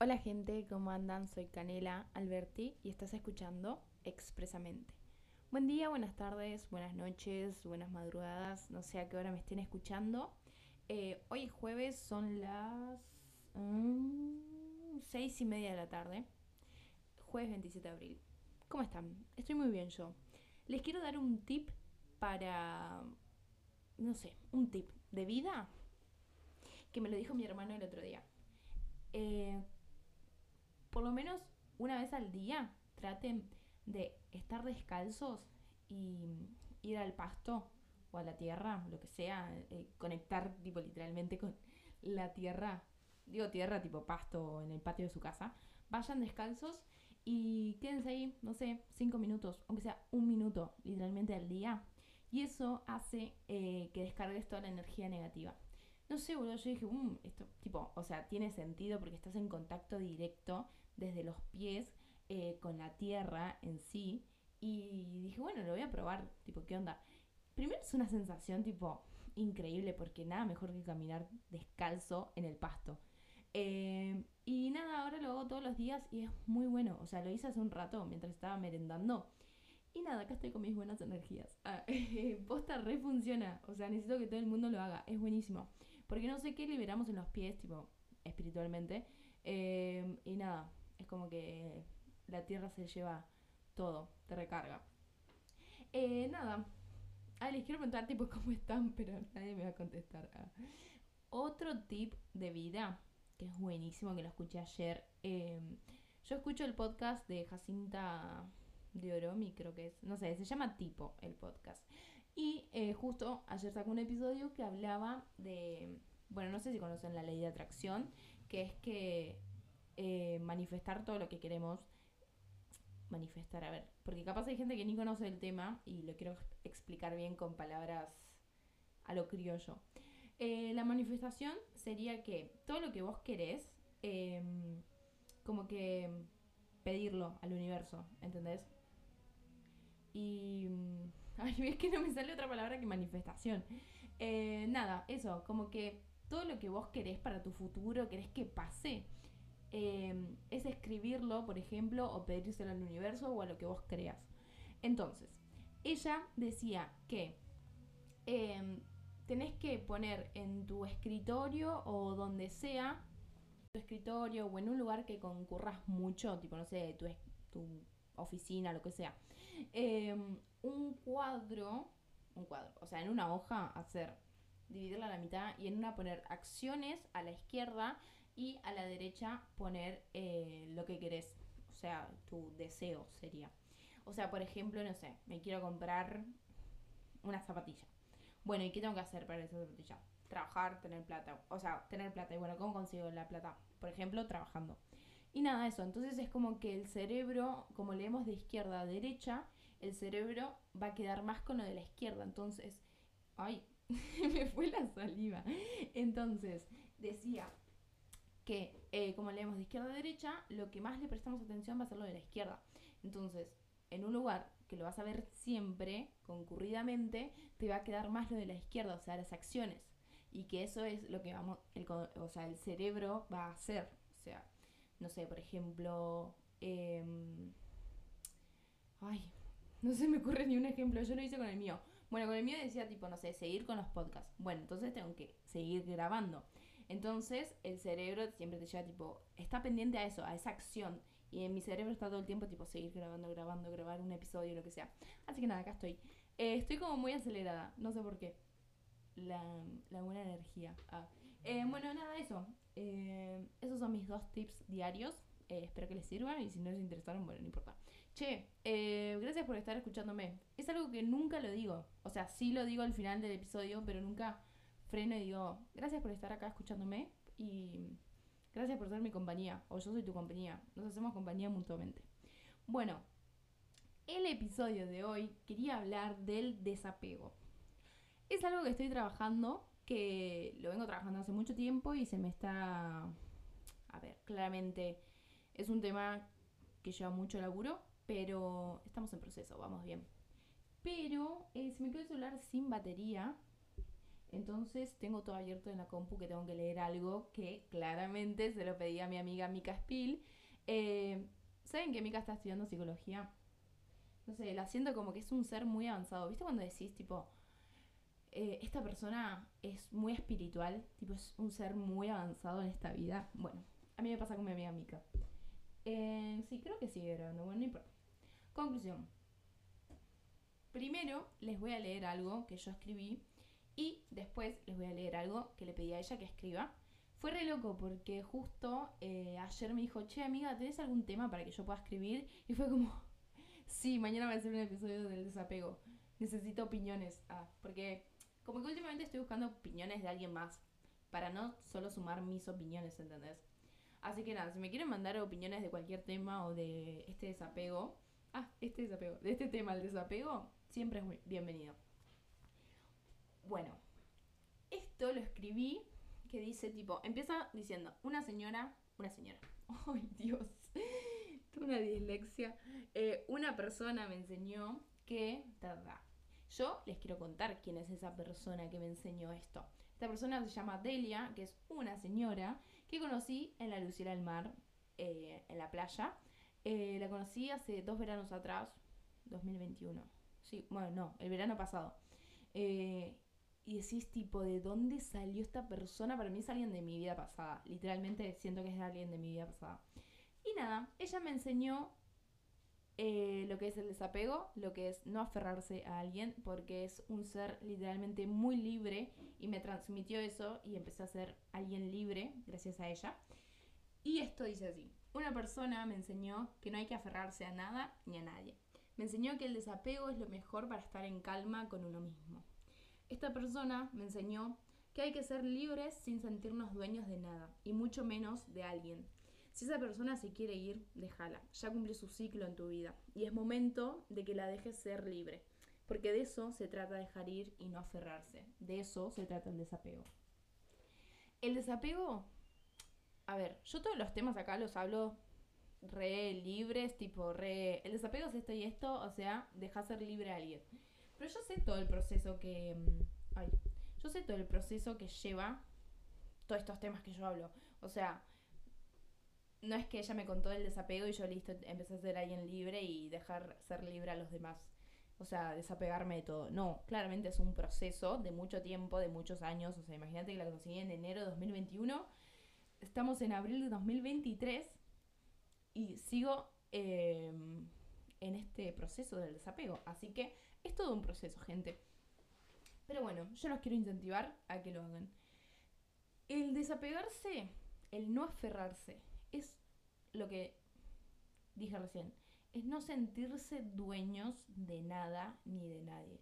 Hola gente, ¿cómo andan? Soy Canela Alberti y estás escuchando Expresamente. Buen día, buenas tardes, buenas noches, buenas madrugadas, no sé a qué hora me estén escuchando. Eh, hoy es jueves, son las mm, seis y media de la tarde, jueves 27 de abril. ¿Cómo están? Estoy muy bien yo. Les quiero dar un tip para, no sé, un tip de vida que me lo dijo mi hermano el otro día. Eh, por lo menos una vez al día traten de estar descalzos y ir al pasto o a la tierra, lo que sea, eh, conectar tipo literalmente con la tierra, digo tierra tipo pasto en el patio de su casa, vayan descalzos y quédense ahí, no sé, cinco minutos, aunque sea un minuto literalmente al día. Y eso hace eh, que descargues toda la energía negativa. No sé, boludo, yo dije, um, esto, tipo, o sea, tiene sentido porque estás en contacto directo desde los pies eh, con la tierra en sí. Y dije, bueno, lo voy a probar, tipo, ¿qué onda? Primero es una sensación, tipo, increíble porque nada mejor que caminar descalzo en el pasto. Eh, y nada, ahora lo hago todos los días y es muy bueno. O sea, lo hice hace un rato mientras estaba merendando. Y nada, acá estoy con mis buenas energías. Ah, posta re. O sea, necesito que todo el mundo lo haga. Es buenísimo. Porque no sé qué liberamos en los pies, tipo, espiritualmente. Eh, y nada, es como que la tierra se lleva todo, te recarga. Eh, nada. Ah, les quiero preguntar, tipo, cómo están, pero nadie me va a contestar. Ah. Otro tip de vida, que es buenísimo, que lo escuché ayer. Eh, yo escucho el podcast de Jacinta de Oromi, creo que es. No sé, se llama Tipo el podcast. Y eh, justo ayer sacó un episodio que hablaba de, bueno, no sé si conocen la ley de atracción, que es que eh, manifestar todo lo que queremos manifestar, a ver, porque capaz hay gente que ni conoce el tema y lo quiero explicar bien con palabras a lo criollo. Eh, la manifestación sería que todo lo que vos querés, em, como que pedirlo al universo, ¿entendés? Y Ay, es que no me sale otra palabra que manifestación. Eh, nada, eso, como que todo lo que vos querés para tu futuro, querés que pase, eh, es escribirlo, por ejemplo, o pedírselo al universo o a lo que vos creas. Entonces, ella decía que em, tenés que poner en tu escritorio o donde sea, tu escritorio o en un lugar que concurras mucho, tipo, no sé, tu, tu oficina, lo que sea, em, un cuadro, un cuadro, o sea, en una hoja hacer, dividirla a la mitad y en una poner acciones a la izquierda y a la derecha poner eh, lo que querés, o sea, tu deseo sería. O sea, por ejemplo, no sé, me quiero comprar una zapatilla. Bueno, ¿y qué tengo que hacer para esa zapatilla? Trabajar, tener plata. O sea, tener plata. Y bueno, ¿cómo consigo la plata? Por ejemplo, trabajando. Y nada, eso. Entonces es como que el cerebro, como leemos de izquierda a derecha, el cerebro va a quedar más con lo de la izquierda. Entonces, ay, me fue la saliva. Entonces, decía que eh, como leemos de izquierda a derecha, lo que más le prestamos atención va a ser lo de la izquierda. Entonces, en un lugar que lo vas a ver siempre, concurridamente, te va a quedar más lo de la izquierda, o sea, las acciones. Y que eso es lo que vamos, el, o sea, el cerebro va a hacer. O sea, no sé, por ejemplo, eh, ay, no se me ocurre ni un ejemplo, yo lo hice con el mío. Bueno, con el mío decía tipo, no sé, seguir con los podcasts. Bueno, entonces tengo que seguir grabando. Entonces el cerebro siempre te lleva tipo, está pendiente a eso, a esa acción. Y en mi cerebro está todo el tiempo tipo, seguir grabando, grabando, grabar un episodio, lo que sea. Así que nada, acá estoy. Eh, estoy como muy acelerada, no sé por qué. La, la buena energía. Ah. Eh, bueno, nada, eso. Eh, esos son mis dos tips diarios. Eh, espero que les sirva y si no les interesaron, bueno, no importa. Che, gracias por estar escuchándome. Es algo que nunca lo digo. O sea, sí lo digo al final del episodio, pero nunca freno y digo, gracias por estar acá escuchándome y gracias por ser mi compañía. O yo soy tu compañía. Nos hacemos compañía mutuamente. Bueno, el episodio de hoy quería hablar del desapego. Es algo que estoy trabajando que lo vengo trabajando hace mucho tiempo y se me está... A ver, claramente es un tema que lleva mucho laburo, pero estamos en proceso, vamos bien. Pero eh, se me quedó el celular sin batería Entonces tengo todo abierto en la compu que tengo que leer algo que claramente se lo pedí a mi amiga Mika Spill. Eh, ¿Saben que Mika está estudiando psicología? No sé, la siento como que es un ser muy avanzado. ¿Viste cuando decís, tipo, eh, esta persona es muy espiritual, tipo, es un ser muy avanzado en esta vida? Bueno, a mí me pasa con mi amiga Mika. Eh, sí, creo que sigue grabando, bueno, no importa. Conclusión. Primero les voy a leer algo que yo escribí y después les voy a leer algo que le pedí a ella que escriba. Fue re loco porque justo eh, ayer me dijo, che amiga, ¿tenés algún tema para que yo pueda escribir? Y fue como, sí, mañana voy a hacer un episodio del desapego. Necesito opiniones. Ah, porque como que últimamente estoy buscando opiniones de alguien más. Para no solo sumar mis opiniones, ¿entendés? Así que nada, si me quieren mandar opiniones de cualquier tema o de este desapego, ah, este desapego, de este tema, el desapego, siempre es bienvenido. Bueno, esto lo escribí que dice tipo, empieza diciendo, una señora, una señora, ay Dios, tengo una dislexia, eh, una persona me enseñó que, tarda. Yo les quiero contar quién es esa persona que me enseñó esto. Esta persona se llama Delia, que es una señora que conocí en la Luciera del Mar, eh, en la playa. Eh, la conocí hace dos veranos atrás, 2021. Sí, bueno, no, el verano pasado. Y decís tipo, ¿de dónde salió esta persona? Para mí es alguien de mi vida pasada. Literalmente siento que es alguien de mi vida pasada. Y nada, ella me enseñó eh, lo que es el desapego, lo que es no aferrarse a alguien, porque es un ser literalmente muy libre y me transmitió eso y empecé a ser alguien libre gracias a ella. Y esto dice así, una persona me enseñó que no hay que aferrarse a nada ni a nadie. Me enseñó que el desapego es lo mejor para estar en calma con uno mismo. Esta persona me enseñó que hay que ser libres sin sentirnos dueños de nada, y mucho menos de alguien. Si esa persona se quiere ir, déjala. Ya cumplió su ciclo en tu vida. Y es momento de que la dejes ser libre. Porque de eso se trata dejar ir y no aferrarse. De eso se trata el desapego. El desapego, a ver, yo todos los temas acá los hablo re libres, tipo re... El desapego es esto y esto, o sea, deja ser libre a alguien. Pero yo sé todo el proceso que. Mm, ay. Yo sé todo el proceso que lleva todos estos temas que yo hablo. O sea, no es que ella me contó el desapego y yo listo, empecé a ser alguien libre y dejar ser libre a los demás. O sea, desapegarme de todo. No, claramente es un proceso de mucho tiempo, de muchos años. O sea, imagínate que la conseguí en enero de 2021. Estamos en abril de 2023 y sigo em, en este proceso del desapego. Así que es todo un proceso, gente. Pero bueno, yo los quiero incentivar a que lo hagan. El desapegarse, el no aferrarse, es lo que dije recién. Es no sentirse dueños de nada ni de nadie.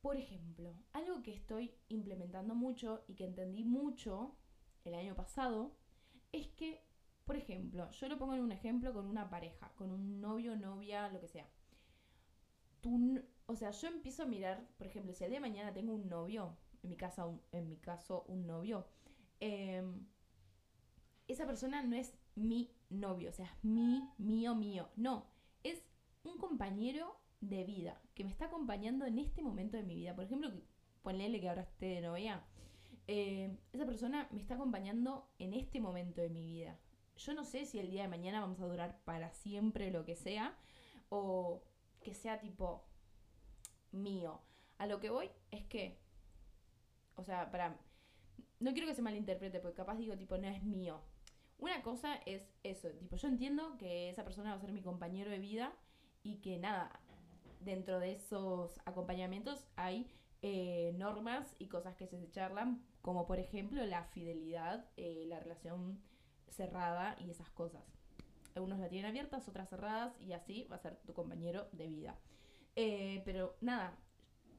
Por ejemplo, algo que estoy implementando mucho y que entendí mucho el año pasado es que, por ejemplo, yo lo pongo en un ejemplo con una pareja, con un novio, novia, lo que sea o sea, yo empiezo a mirar, por ejemplo, si el día de mañana tengo un novio, en mi, casa, en mi caso un novio, em, esa persona no es mi novio, o sea, es mi, mío, mío. No, es un compañero de vida que me está acompañando en este momento de mi vida. Por ejemplo, ponele que ahora esté de novia. Em, esa persona me está acompañando en este momento de mi vida. Yo no sé si el día de mañana vamos a durar para siempre lo que sea, o que sea tipo mío. A lo que voy es que, o sea, para... No quiero que se malinterprete, porque capaz digo, tipo, no es mío. Una cosa es eso, tipo, yo entiendo que esa persona va a ser mi compañero de vida y que nada, dentro de esos acompañamientos hay eh, normas y cosas que se charlan, como por ejemplo la fidelidad, eh, la relación cerrada y esas cosas. Algunos la tienen abiertas, otras cerradas y así va a ser tu compañero de vida. Eh, pero nada,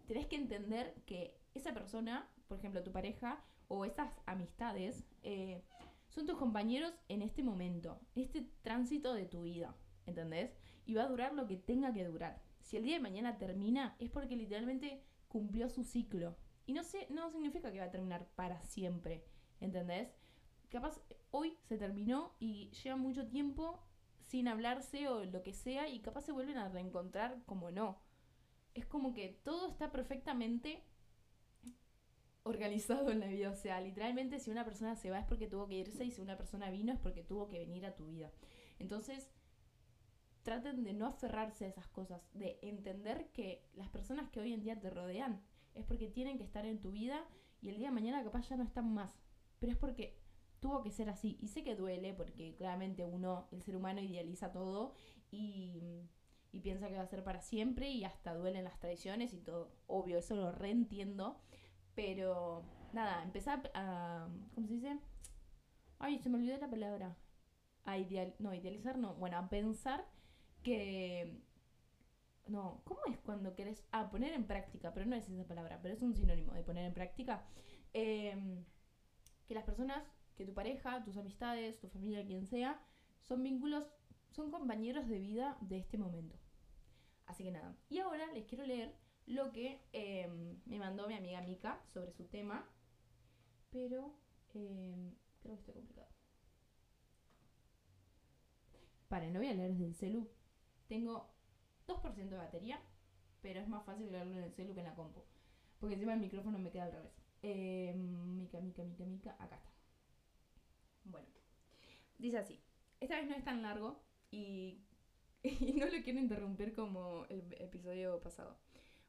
tenés que entender que esa persona, por ejemplo, tu pareja o esas amistades, eh, son tus compañeros en este momento, este tránsito de tu vida, ¿entendés? Y va a durar lo que tenga que durar. Si el día de mañana termina, es porque literalmente cumplió su ciclo. Y no, sé, no significa que va a terminar para siempre, ¿entendés? Capaz hoy se terminó y lleva mucho tiempo sin hablarse o lo que sea y capaz se vuelven a reencontrar como no. Es como que todo está perfectamente organizado en la vida. O sea, literalmente si una persona se va es porque tuvo que irse y si una persona vino es porque tuvo que venir a tu vida. Entonces, traten de no aferrarse a esas cosas, de entender que las personas que hoy en día te rodean es porque tienen que estar en tu vida y el día de mañana capaz ya no están más. Pero es porque tuvo que ser así. Y sé que duele porque claramente uno, el ser humano, idealiza todo y, y piensa que va a ser para siempre y hasta duelen las tradiciones y todo. Obvio, eso lo reentiendo. Pero nada, empezar a... ¿Cómo se dice? Ay, se me olvidó la palabra. A ideal, no, idealizar no. Bueno, a pensar que... No, ¿cómo es cuando querés... Ah, poner en práctica, pero no es esa palabra, pero es un sinónimo de poner en práctica. Em, que las personas, que tu pareja, tus amistades, tu familia, quien sea, son vínculos, son compañeros de vida de este momento. Así que nada. Y ahora les quiero leer lo que em, me mandó mi amiga Mika sobre su tema. Pero em, creo que está complicado. Paren, no voy a leer desde el celu. Tengo 2% de batería, pero es más fácil leerlo en el celu que en la compu. Porque encima el micrófono me queda al revés. Em, mica, mica, mica, mica. Acá está. Bueno. Dice así. Esta vez no es tan largo y, y no lo quiero interrumpir como el episodio pasado.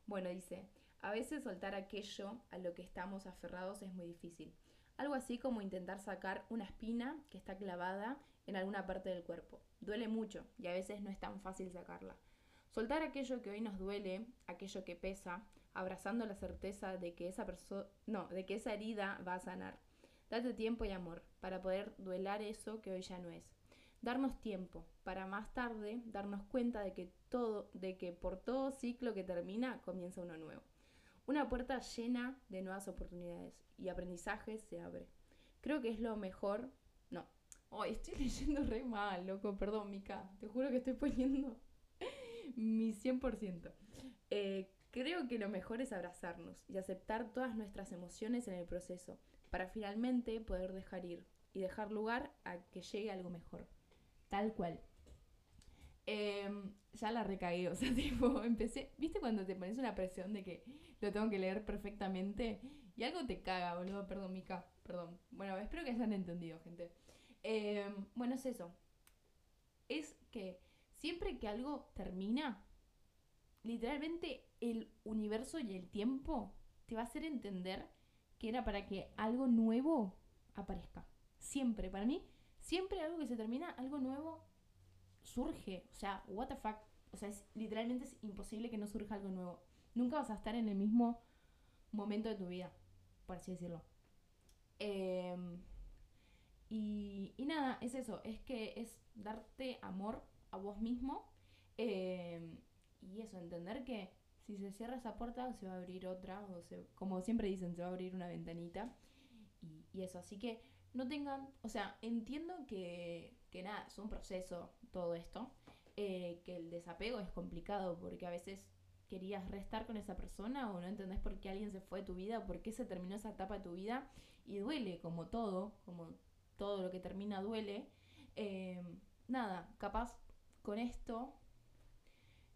Bueno, dice, a veces soltar aquello a lo que estamos aferrados es muy difícil. Algo así como intentar sacar una espina que está clavada en alguna parte del cuerpo. Duele mucho y a veces no es tan fácil sacarla. Soltar aquello que hoy nos duele, aquello que pesa, abrazando la certeza de que esa persona, no, de que esa herida va a sanar. Date tiempo y amor para poder duelar eso que hoy ya no es darnos tiempo para más tarde darnos cuenta de que todo, de que por todo ciclo que termina comienza uno nuevo. Una puerta llena de nuevas oportunidades y aprendizajes se abre. Creo que es lo mejor. No. Ay, estoy leyendo re mal, loco. Perdón, Mika. Te juro que estoy poniendo mi 100%. Eh, creo que lo mejor es abrazarnos y aceptar todas nuestras emociones en el proceso para finalmente poder dejar ir y dejar lugar a que llegue algo mejor. Tal cual. Em, ya la recagué, o sea, tipo, empecé, ¿viste cuando te pones una presión de que lo tengo que leer perfectamente? Y algo te caga, boludo, perdón, Mica, perdón. Bueno, espero que hayan entendido, gente. Em, bueno, es eso. Es que siempre que algo termina, literalmente el universo y el tiempo te va a hacer entender que era para que algo nuevo aparezca. Siempre, para mí, siempre algo que se termina, algo nuevo surge. O sea, what the fuck. O sea, es, literalmente es imposible que no surja algo nuevo. Nunca vas a estar en el mismo momento de tu vida, por así decirlo. Em, y, nada, es eso, es que es darte amor a vos mismo. Em, y eso, entender que si se cierra esa puerta se va a abrir otra, o como siempre dicen, se va a abrir una ventanita. Y, y eso, así que no tengan, o sea, entiendo que, que nada, es un proceso todo esto, eh, que el desapego es complicado porque a veces querías restar con esa persona o no entendés por qué alguien se fue de tu vida por qué se terminó esa etapa de tu vida y duele como todo, como todo lo que termina duele. Eh, nada, capaz con esto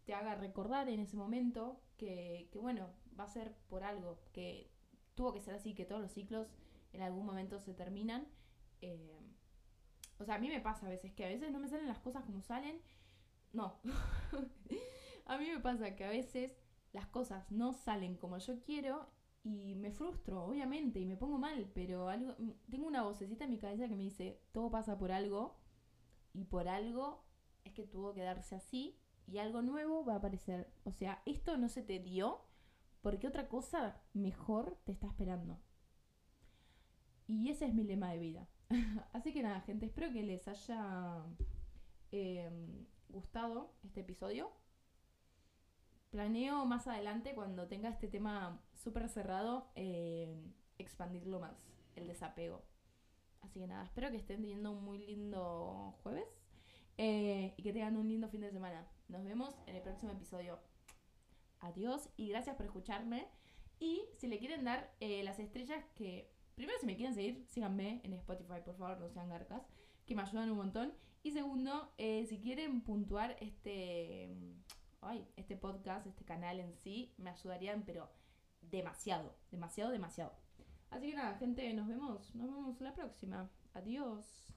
te haga recordar en ese momento que, que, bueno, va a ser por algo, que tuvo que ser así, que todos los ciclos en algún momento se terminan. Eh, o sea, a mí me pasa a veces que a veces no me salen las cosas como salen. No. a mí me pasa que a veces las cosas no salen como yo quiero y me frustro, obviamente, y me pongo mal, pero algo, tengo una vocecita en mi cabeza que me dice, todo pasa por algo y por algo es que tuvo que darse así y algo nuevo va a aparecer. O sea, esto no se te dio porque otra cosa mejor te está esperando. Y ese es mi lema de vida. Así que nada, gente, espero que les haya em, gustado este episodio. Planeo más adelante, cuando tenga este tema súper cerrado, em, expandirlo más, el desapego. Así que nada, espero que estén teniendo un muy lindo jueves y que tengan un lindo fin de semana. Nos vemos en el próximo episodio. Adiós y gracias por escucharme. Y si le quieren dar eh, las estrellas que primero, si me quieren seguir, síganme en Spotify, por favor, no sean garcas, que me ayudan un montón. Y segundo, eh, si quieren puntuar este, ay, este podcast, este canal en sí, me ayudarían, pero demasiado, demasiado, demasiado. Así que nada, gente, nos vemos. Nos vemos la próxima. Adiós.